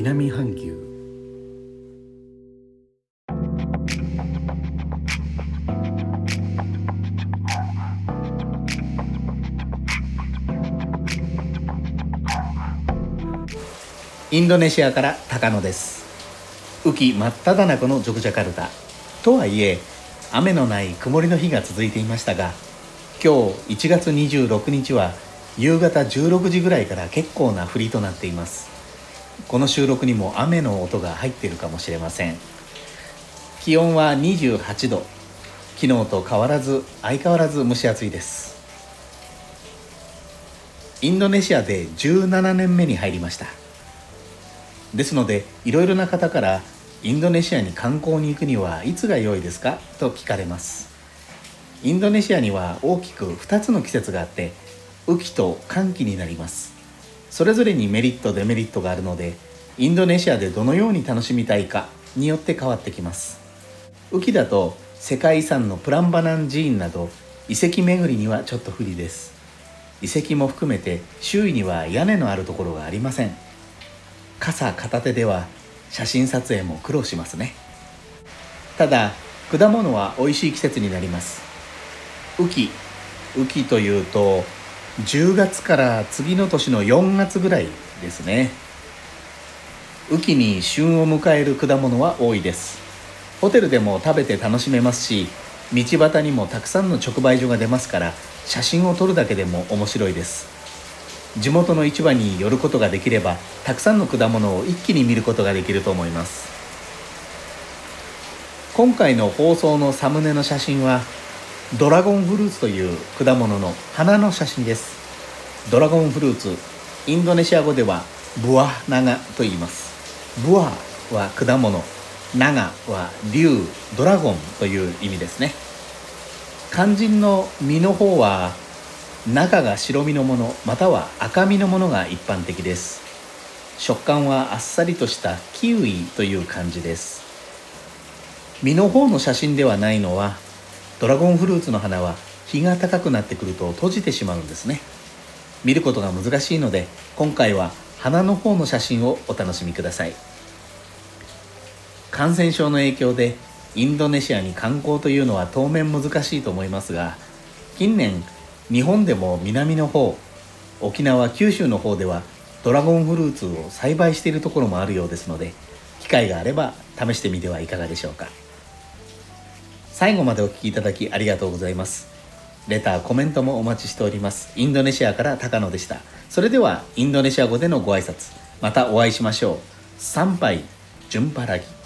南半球。インドネシアから高野です。雨季真っ只中のジョグジャカルタ。とはいえ雨のない曇りの日が続いていましたが今日1月26日は夕方16時ぐらいから結構な降りとなっています。この収録にも雨の音が入っているかもしれません。気温は28度。昨日と変わらず相変わらず蒸し暑いです。インドネシアで17年目に入りました。ですのでいろいろな方からインドネシアに観光に行くにはいつが良いですか？と聞かれます。インドネシアには大きく2つの季節があって雨季と寒季になります。それぞれにメリットデメリットがあるのでインドネシアでどのように楽しみたいかによって変わってきます。雨季だと世界遺産のプランバナン寺院など遺跡巡りにはちょっと不利です。遺跡も含めて周囲には屋根のあるところがありません。傘片手では写真撮影も苦労しますね。ただ果物は美味しい季節になります。雨季雨季というと10月から次の年の4月ぐらいですね。雨季に旬を迎える果物は多いです。ホテルでも食べて楽しめますし道端にもたくさんの直売所が出ますから写真を撮るだけでも面白いです。地元の市場に寄ることができればたくさんの果物を一気に見ることができると思います。今回の放送のサムネの写真はドラゴンフルーツという果物の花の写真です。ドラゴンフルーツインドネシア語ではブアナガと言います。ブアは果物ナガは竜ドラゴンという意味ですね。肝心の実の方は中が白身のものまたは赤身のものが一般的です。食感はあっさりとしたキウイという感じです。実の方の写真ではないのはドラゴンフルーツの花は日が高くなってくると閉じてしまうんですね。見ることが難しいので今回は花の方の写真をお楽しみください。感染症の影響でインドネシアに観光というのは当面難しいと思いますが近年日本でも南の方沖縄九州の方ではドラゴンフルーツを栽培しているところもあるようですので機会があれば試してみてはいかがでしょうか。最後までお聴きいただきありがとうございます。レターコメントもお待ちしております。インドネシアから高野でした。それではインドネシア語でのご挨拶。またお会いしましょう。参拝順払い。